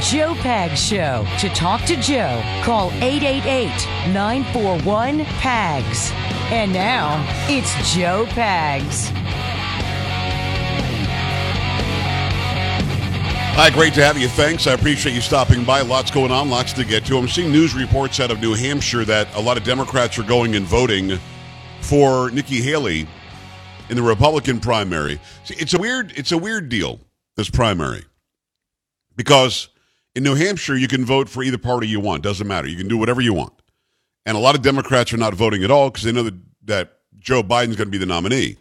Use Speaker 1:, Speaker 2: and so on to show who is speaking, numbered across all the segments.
Speaker 1: Joe Pags Show. To talk to Joe, call 888 941 PAGS. And now, it's Joe Pags.
Speaker 2: Hi, great to have you. Thanks. I appreciate you stopping by. Lots going on, lots to get to. I'm seeing news reports out of New Hampshire that a lot of Democrats are going and voting for Nikki Haley in the Republican primary. See, it's a weird it's a weird deal this primary. Because in New Hampshire you can vote for either party you want, doesn't matter. You can do whatever you want. And a lot of Democrats are not voting at all because they know that, that Joe Biden's going to be the nominee.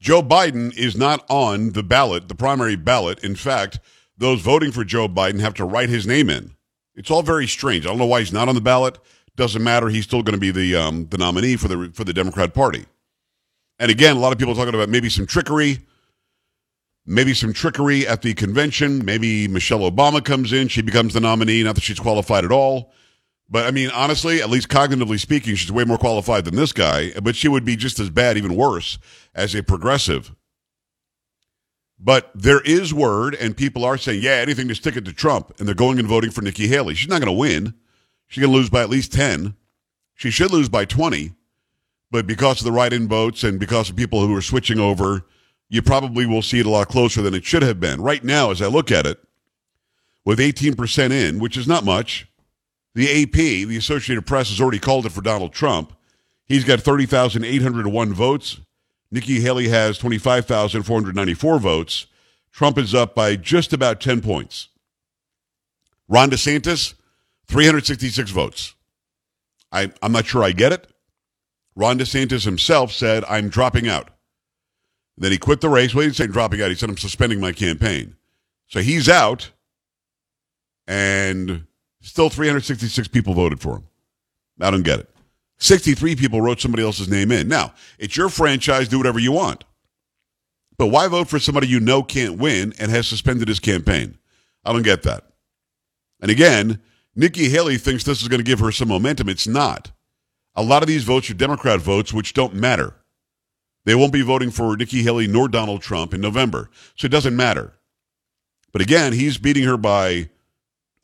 Speaker 2: Joe Biden is not on the ballot, the primary ballot. In fact, those voting for Joe Biden have to write his name in. It's all very strange. I don't know why he's not on the ballot. Doesn't matter. He's still going to be the um, the nominee for the for the Democrat Party. And again, a lot of people talking about maybe some trickery, maybe some trickery at the convention. Maybe Michelle Obama comes in, she becomes the nominee. Not that she's qualified at all, but I mean, honestly, at least cognitively speaking, she's way more qualified than this guy. But she would be just as bad, even worse, as a progressive but there is word, and people are saying, yeah, anything to stick it to Trump. And they're going and voting for Nikki Haley. She's not going to win. She's going to lose by at least 10. She should lose by 20. But because of the write in votes and because of people who are switching over, you probably will see it a lot closer than it should have been. Right now, as I look at it, with 18% in, which is not much, the AP, the Associated Press, has already called it for Donald Trump. He's got 30,801 votes. Nikki Haley has 25,494 votes. Trump is up by just about 10 points. Ron DeSantis, 366 votes. I, I'm not sure I get it. Ron DeSantis himself said, I'm dropping out. Then he quit the race. Well, he didn't say dropping out. He said, I'm suspending my campaign. So he's out, and still 366 people voted for him. I don't get it. 63 people wrote somebody else's name in. Now, it's your franchise, do whatever you want. But why vote for somebody you know can't win and has suspended his campaign? I don't get that. And again, Nikki Haley thinks this is going to give her some momentum. It's not. A lot of these votes are Democrat votes, which don't matter. They won't be voting for Nikki Haley nor Donald Trump in November. So it doesn't matter. But again, he's beating her by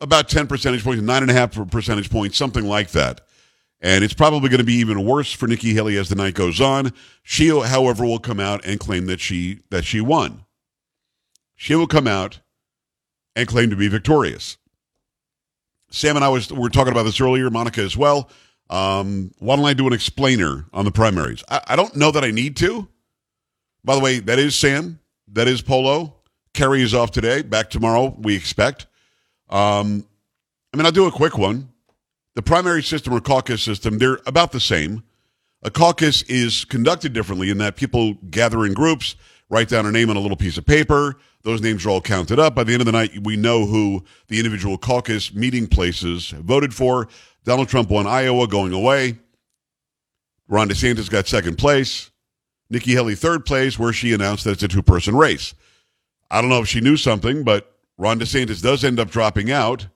Speaker 2: about 10 percentage points, nine and a half percentage points, something like that. And it's probably going to be even worse for Nikki Haley as the night goes on. She, however, will come out and claim that she that she won. She will come out and claim to be victorious. Sam and I was we were talking about this earlier, Monica as well. Um, why don't I do an explainer on the primaries? I, I don't know that I need to. By the way, that is Sam. That is Polo. Kerry is off today. Back tomorrow, we expect. Um, I mean, I'll do a quick one. The primary system or caucus system, they're about the same. A caucus is conducted differently in that people gather in groups, write down a name on a little piece of paper. Those names are all counted up. By the end of the night, we know who the individual caucus meeting places voted for. Donald Trump won Iowa going away. Ron DeSantis got second place. Nikki Haley third place, where she announced that it's a two person race. I don't know if she knew something, but Ron DeSantis does end up dropping out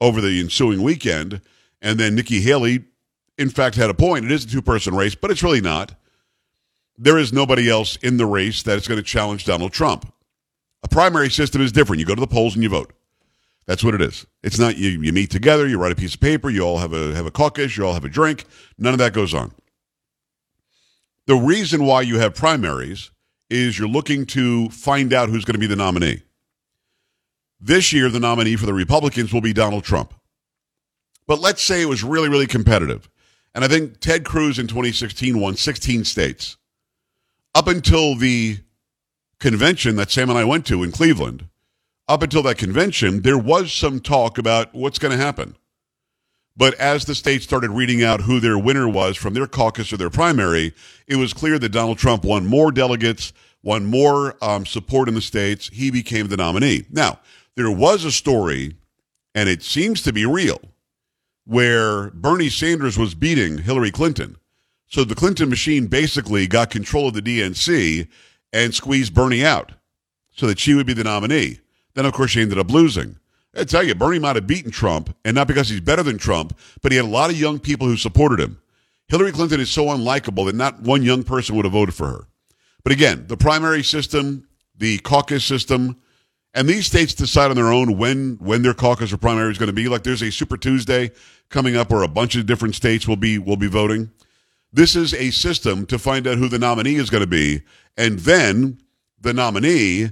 Speaker 2: over the ensuing weekend. And then Nikki Haley, in fact, had a point. It is a two person race, but it's really not. There is nobody else in the race that is going to challenge Donald Trump. A primary system is different. You go to the polls and you vote. That's what it is. It's not you, you meet together, you write a piece of paper, you all have a have a caucus, you all have a drink. None of that goes on. The reason why you have primaries is you're looking to find out who's going to be the nominee. This year, the nominee for the Republicans will be Donald Trump. But let's say it was really, really competitive. And I think Ted Cruz in 2016 won 16 states. Up until the convention that Sam and I went to in Cleveland, up until that convention, there was some talk about what's going to happen. But as the states started reading out who their winner was from their caucus or their primary, it was clear that Donald Trump won more delegates, won more um, support in the states. He became the nominee. Now, there was a story, and it seems to be real, where Bernie Sanders was beating Hillary Clinton. So the Clinton machine basically got control of the DNC and squeezed Bernie out so that she would be the nominee. Then, of course, she ended up losing. I tell you, Bernie might have beaten Trump, and not because he's better than Trump, but he had a lot of young people who supported him. Hillary Clinton is so unlikable that not one young person would have voted for her. But again, the primary system, the caucus system, And these states decide on their own when when their caucus or primary is going to be. Like there's a Super Tuesday coming up where a bunch of different states will be will be voting. This is a system to find out who the nominee is going to be, and then the nominee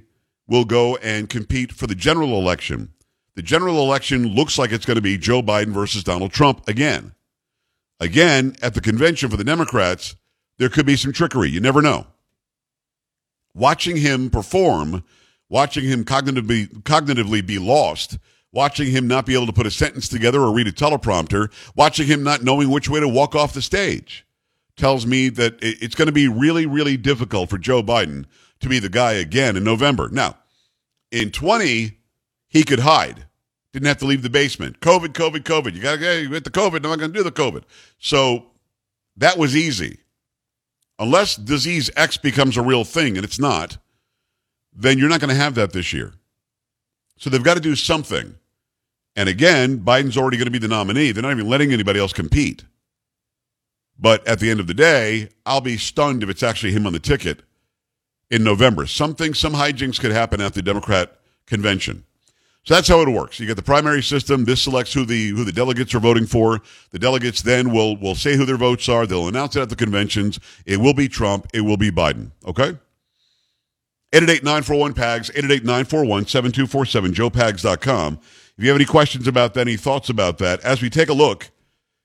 Speaker 2: will go and compete for the general election. The general election looks like it's going to be Joe Biden versus Donald Trump again. Again, at the convention for the Democrats, there could be some trickery. You never know. Watching him perform, watching him cognitively, cognitively be lost, watching him not be able to put a sentence together or read a teleprompter, watching him not knowing which way to walk off the stage tells me that it's going to be really, really difficult for Joe Biden to be the guy again in November. Now, in 20, he could hide. Didn't have to leave the basement. COVID, COVID, COVID. You got to get the COVID. I'm not going to do the COVID. So that was easy. Unless disease X becomes a real thing, and it's not, then you're not going to have that this year. So they've got to do something. And again, Biden's already going to be the nominee. They're not even letting anybody else compete. But at the end of the day, I'll be stunned if it's actually him on the ticket in November. Something, some hijinks could happen at the Democrat convention. So that's how it works. You get the primary system. This selects who the who the delegates are voting for. The delegates then will will say who their votes are. They'll announce it at the conventions. It will be Trump. It will be Biden. Okay. 888-941-PAGS, 888-941-7247, joepags.com. If you have any questions about that, any thoughts about that, as we take a look,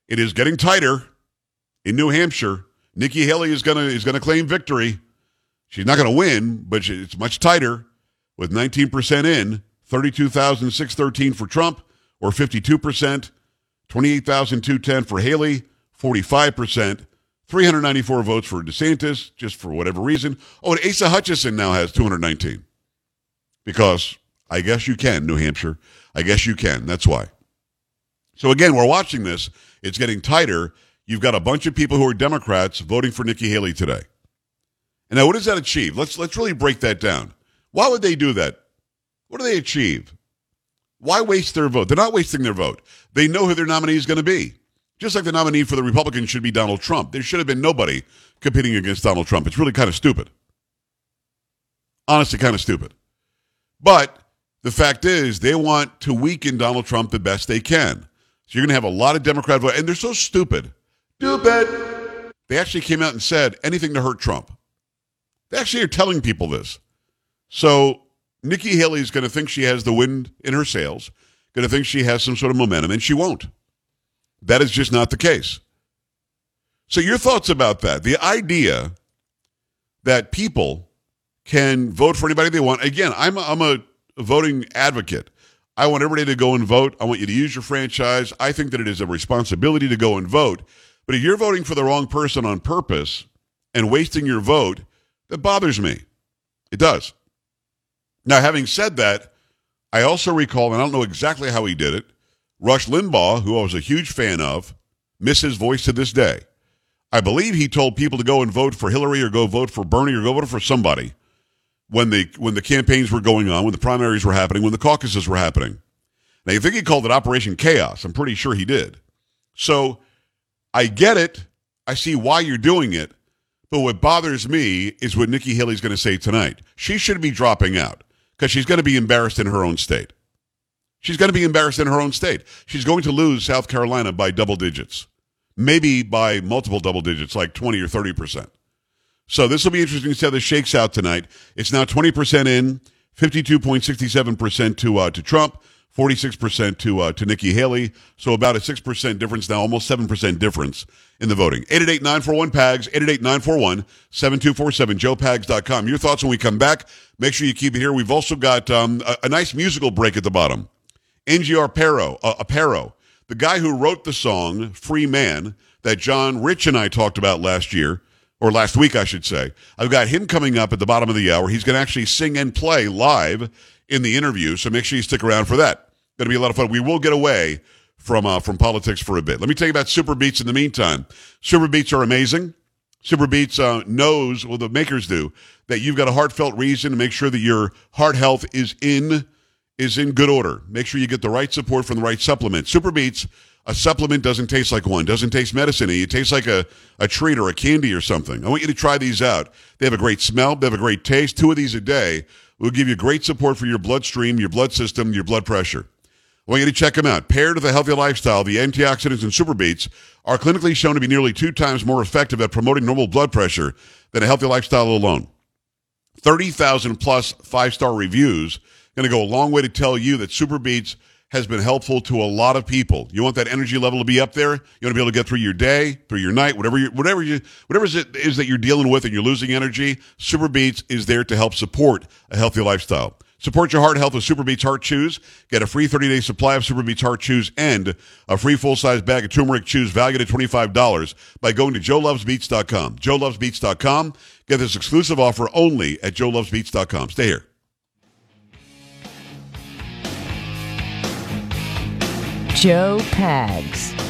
Speaker 2: it is getting tighter in New Hampshire. Nikki Haley is gonna is gonna claim victory. She's not gonna win, but it's much tighter with 19% in, 32,613 for Trump, or 52%, 28,210 for Haley, 45%, 394 votes for DeSantis, just for whatever reason. Oh, and Asa Hutchinson now has 219. Because I guess you can, New Hampshire. I guess you can. That's why. So again, we're watching this. It's getting tighter. You've got a bunch of people who are Democrats voting for Nikki Haley today. Now, what does that achieve? Let's let's really break that down. Why would they do that? What do they achieve? Why waste their vote? They're not wasting their vote. They know who their nominee is going to be. Just like the nominee for the Republicans should be Donald Trump. There should have been nobody competing against Donald Trump. It's really kind of stupid. Honestly, kind of stupid. But the fact is, they want to weaken Donald Trump the best they can. So you're going to have a lot of Democrat vote, and they're so stupid. Stupid. They actually came out and said anything to hurt Trump. They actually are telling people this. So Nikki Haley is going to think she has the wind in her sails, going to think she has some sort of momentum, and she won't. That is just not the case. So, your thoughts about that? The idea that people can vote for anybody they want. Again, I'm a, I'm a voting advocate. I want everybody to go and vote. I want you to use your franchise. I think that it is a responsibility to go and vote. But if you're voting for the wrong person on purpose and wasting your vote, that bothers me. It does. Now, having said that, I also recall, and I don't know exactly how he did it, Rush Limbaugh, who I was a huge fan of, miss his voice to this day. I believe he told people to go and vote for Hillary or go vote for Bernie or go vote for somebody when the when the campaigns were going on, when the primaries were happening, when the caucuses were happening. Now you think he called it Operation Chaos. I'm pretty sure he did. So I get it. I see why you're doing it. But what bothers me is what Nikki Haley's going to say tonight. She should be dropping out because she's going to be embarrassed in her own state. She's going to be embarrassed in her own state. She's going to lose South Carolina by double digits, maybe by multiple double digits, like 20 or 30%. So this will be interesting to see how this shakes out tonight. It's now 20% in, 52.67% to, uh, to Trump. 46% to uh, to Nikki Haley. So about a 6% difference now, almost 7% difference in the voting. 888-941-PAGS, 888-941-7247, joepags.com. Your thoughts when we come back. Make sure you keep it here. We've also got um, a, a, nice musical break at the bottom. Angie Pero, uh, Aparo, the guy who wrote the song Free Man that John Rich and I talked about last year, or last week, I should say. I've got him coming up at the bottom of the hour. He's going to actually sing and play live in the interview, so make sure you stick around for that. Going to be a lot of fun. We will get away from uh, from politics for a bit. Let me tell you about Super Beets in the meantime. Super Beets are amazing. Super Beets uh, knows, well, the makers do, that you've got a heartfelt reason to make sure that your heart health is in is in good order. Make sure you get the right support from the right supplement. Super Beets a supplement doesn't taste like one, doesn't taste medicine. It tastes like a, a treat or a candy or something. I want you to try these out. They have a great smell, they have a great taste. Two of these a day will give you great support for your bloodstream, your blood system, your blood pressure. I want you to check them out. Paired with a healthy lifestyle, the antioxidants and super beets are clinically shown to be nearly two times more effective at promoting normal blood pressure than a healthy lifestyle alone. 30,000 plus five star reviews going to go a long way to tell you that super beets has been helpful to a lot of people. You want that energy level to be up there. You want to be able to get through your day, through your night, whatever you, whatever you, whatever it is that you're dealing with, and you're losing energy. Super Beets is there to help support a healthy lifestyle. Support your heart health with Super Beets Heart Chews. Get a free 30 day supply of Super Beets Heart Chews and a free full size bag of turmeric chews valued at $25 by going to joelovesbeets.com. joelovesbeets.com. Get this exclusive offer only at joelovesbeets.com. Stay here.
Speaker 1: Joe Pags.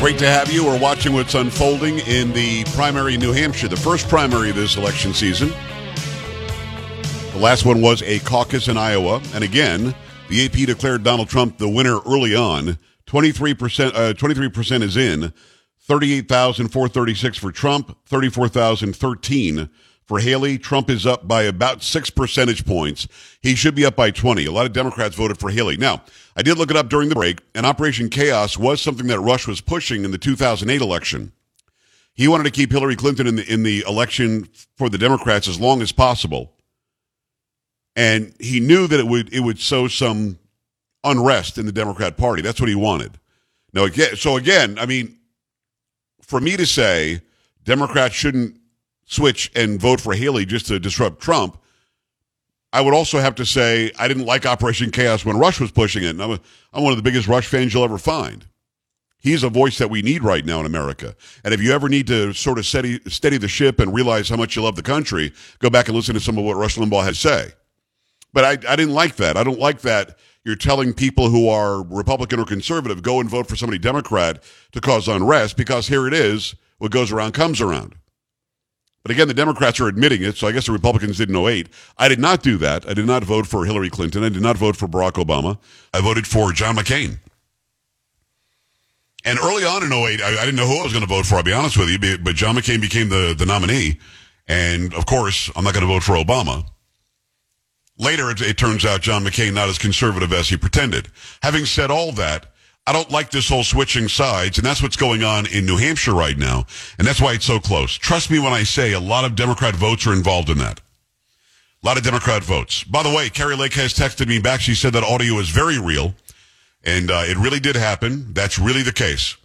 Speaker 2: Great to have you. We're watching what's unfolding in the primary in New Hampshire, the first primary of this election season. The last one was a caucus in Iowa. And again, the AP declared Donald Trump the winner early on. 23%, uh, 23% is in. 38,436 for Trump, 34,013 for Haley. Trump is up by about six percentage points. He should be up by 20. A lot of Democrats voted for Haley. Now, I did look it up during the break, and Operation Chaos was something that Rush was pushing in the 2008 election. He wanted to keep Hillary Clinton in the, in the election for the Democrats as long as possible. And he knew that it would, it would sow some unrest in the Democrat Party. That's what he wanted. Now, again, so again, I mean, for me to say Democrats shouldn't switch and vote for Haley just to disrupt Trump, I would also have to say I didn't like Operation Chaos when Rush was pushing it. And I'm, a, I'm one of the biggest Rush fans you'll ever find. He's a voice that we need right now in America. And if you ever need to sort of steady, steady the ship and realize how much you love the country, go back and listen to some of what Rush Limbaugh had to say. But I, I didn't like that. I don't like that you're telling people who are Republican or conservative, go and vote for somebody Democrat to cause unrest because here it is. What goes around comes around. But again, the Democrats are admitting it, so I guess the Republicans didn't know eight. I did not do that. I did not vote for Hillary Clinton. I did not vote for Barack Obama. I voted for John McCain. And early on in 08, I, I didn't know who I was going to vote for, I'll be honest with you, but John McCain became the, the nominee. And of course, I'm not going to vote for Obama. Later, it, it turns out John McCain not as conservative as he pretended. Having said all that, I don't like this whole switching sides, and that's what's going on in New Hampshire right now, and that's why it's so close. Trust me when I say a lot of Democrat votes are involved in that. A lot of Democrat votes. By the way, Kari Lake has texted me back. She said that audio is very real, and uh, it really did happen. That's really the case.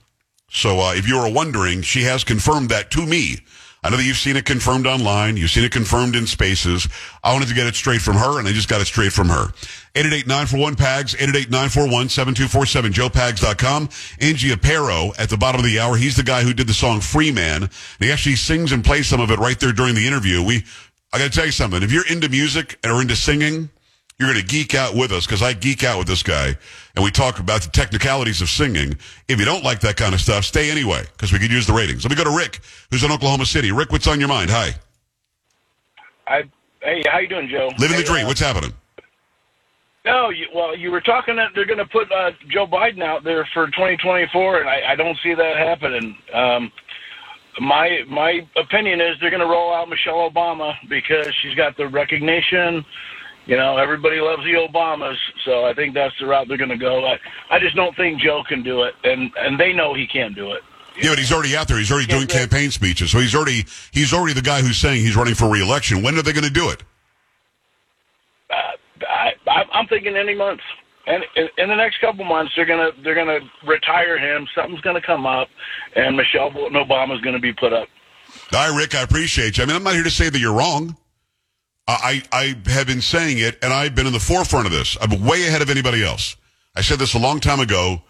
Speaker 2: So uh, if you were wondering, she has confirmed that to me. I know that you've seen it confirmed online. You've seen it confirmed in spaces. I wanted to get it straight from her, and I just got it straight from her. 888-941-PAGS, 888-941-7247, joepags.com. Angie Aparo at the bottom of the hour. He's the guy who did the song Free Man. He actually sings and plays some of it right there during the interview. We, I gotta tell you something. If you're into music or into singing, you're going to geek out with us because I geek out with this guy and we talk about the technicalities of singing. If you don't like that kind of stuff, stay anyway because we could use the ratings. Let me go to Rick, who's in Oklahoma City. Rick, what's on your mind? Hi.
Speaker 3: I, hey, how you doing, Joe?
Speaker 2: Living
Speaker 3: hey,
Speaker 2: the dream.
Speaker 3: Uh,
Speaker 2: what's happening?
Speaker 3: No, you, well, you were talking that they're going to put uh, Joe Biden out there for 2024, and I, I don't see that happening. Um, my my opinion is they're going to roll out Michelle Obama because she's got the recognition you know, everybody loves the Obamas, so I think that's the route they're going to go. I, I just don't think Joe can do it, and and they know he can't do it.
Speaker 2: Yeah, but he's already out there. He's already doing campaign speeches, so he's already he's already the guy who's saying he's running for reelection. When are they going to do it?
Speaker 3: Uh, I, I, I'm thinking any month. And in, in the next couple months, they're gonna they're gonna retire him. Something's gonna come up, and Michelle Obama's gonna be put up.
Speaker 2: All right, Rick, I appreciate you. I mean, I'm not here to say that you're wrong. I, I have been saying it, and I've been in the forefront of this. I'm way ahead of anybody else. I said this a long time ago.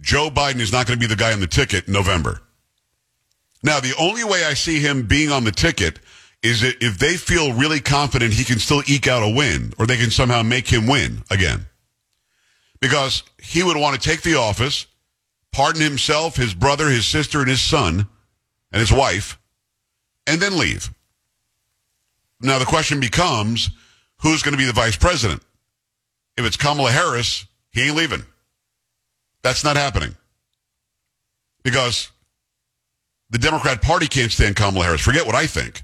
Speaker 2: Joe Biden is not going to be the guy on the ticket in November. Now, the only way I see him being on the ticket is that if they feel really confident he can still eke out a win or they can somehow make him win again. Because he would want to take the office, pardon himself, his brother, his sister, and his son, and his wife, and then leave. Now, the question becomes who's going to be the vice president? If it's Kamala Harris, he ain't leaving. That's not happening. Because the Democrat Party can't stand Kamala Harris. Forget what I think.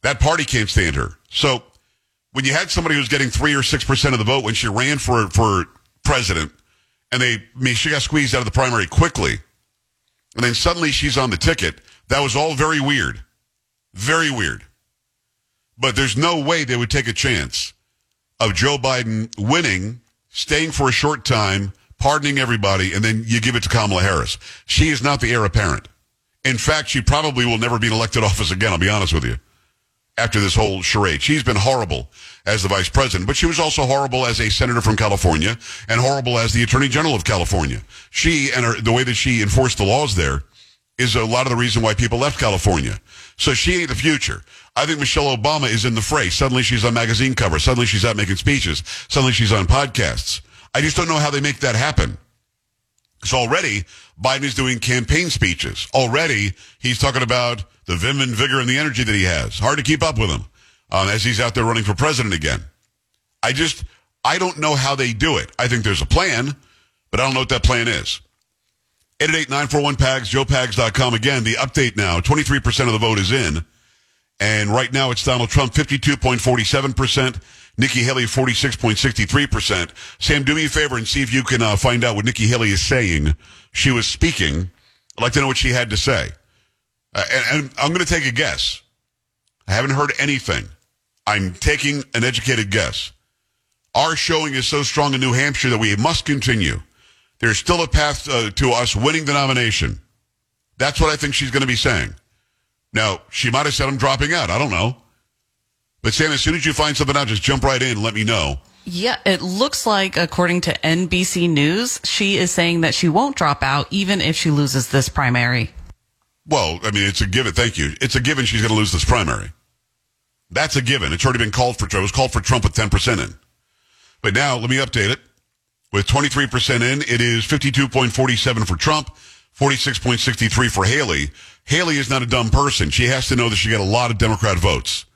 Speaker 2: That party can't stand her. So when you had somebody who's getting three or six percent of the vote when she ran for for president, and they I mean she got squeezed out of the primary quickly, and then suddenly she's on the ticket. That was all very weird, very weird. But there's no way they would take a chance of Joe Biden winning, staying for a short time, pardoning everybody, and then you give it to Kamala Harris. She is not the heir apparent. In fact, she probably will never be in elected office again, I'll be honest with you, after this whole charade. She's been horrible as the vice president, but she was also horrible as a senator from California and horrible as the attorney general of California. She and her, the way that she enforced the laws there is a lot of the reason why people left California. So she ain't the future. I think Michelle Obama is in the fray. Suddenly she's on magazine covers. Suddenly she's out making speeches. Suddenly she's on podcasts. I just don't know how they make that happen. So already Biden is doing campaign speeches. Already he's talking about the vim and vigor and the energy that he has. Hard to keep up with him um, as he's out there running for president again. I just, I don't know how they do it. I think there's a plan, but I don't know what that plan is. 888-941-PAGS, joepags.com. Again, the update now, 23% of the vote is in. And right now it's Donald Trump, 52.47%. Nikki Haley, 46.63%. Sam, do me a favor and see if you can uh, find out what Nikki Haley is saying. She was speaking. I'd like to know what she had to say. Uh, and, and I'm going to take a guess. I haven't heard anything. I'm taking an educated guess. Our showing is so strong in New Hampshire that we must continue. There's still a path uh, to us winning the nomination. That's what I think she's going to be saying. Now, she might have said I'm dropping out. I don't know. But Sam, as soon as you find something out, just jump right in and let me know.
Speaker 4: Yeah, it looks like, according to NBC News, she is saying that she won't drop out even if she loses this primary.
Speaker 2: Well, I mean, it's a given. Thank you. It's a given she's going to lose this primary. That's a given. It's already been called for. Trump. It was called for Trump with 10% in. But now, let me update it. With 23% in, it is 52.47 for Trump, 46.63 for Haley. Haley is not a dumb person. She has to know that she got a lot of Democrat votes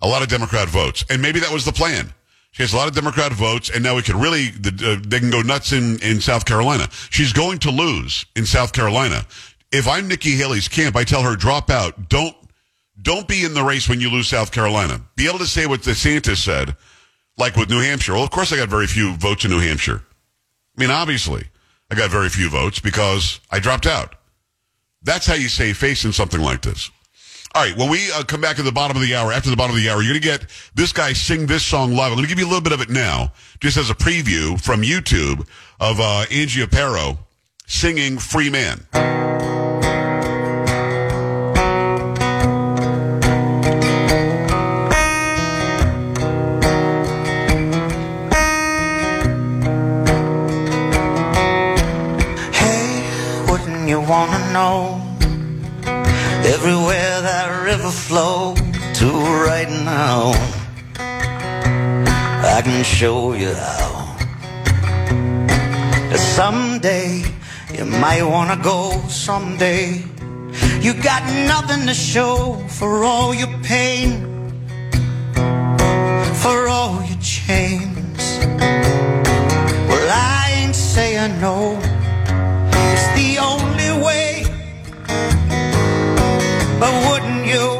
Speaker 2: a lot of Democrat votes. And maybe that was the plan. She has a lot of Democrat votes, and now we could really, uh, they can go nuts in, in South Carolina. She's going to lose in South Carolina. If I'm Nikki Haley's camp, I tell her, drop out. Don't, don't be in the race when you lose South Carolina. Be able to say what DeSantis said, like with New Hampshire. Well, of course I got very few votes in New Hampshire. I mean, obviously, I got very few votes because I dropped out. That's how you save face in something like this. All right, when we uh, come back at the bottom of the hour, after the bottom of the hour, you're going to get this guy sing this song live. I'm going to give you a little bit of it now, just as a preview from YouTube of uh, Angie Aparo singing Free Man.
Speaker 5: River to right now, I can show you how. Someday you might wanna go. Someday you got nothing to show for all your pain, for all your chains. Well, I ain't saying no. It's the only way. But wouldn't you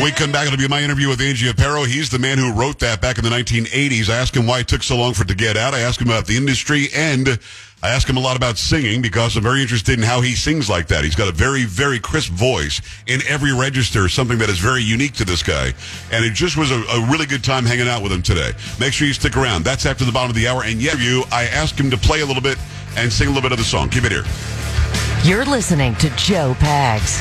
Speaker 2: When we come back, it'll be my interview with Angie Aparo. He's the man who wrote that back in the 1980s. I asked him why it took so long for it to get out. I asked him about the industry and I asked him a lot about singing because I'm very interested in how he sings like that. He's got a very, very crisp voice in every register, something that is very unique to this guy. And it just was a, a really good time hanging out with him today. Make sure you stick around. That's after the bottom of the hour. And yet, you, I asked him to play a little bit and sing a little bit of the song. Keep it here.
Speaker 1: You're listening to Joe Pags.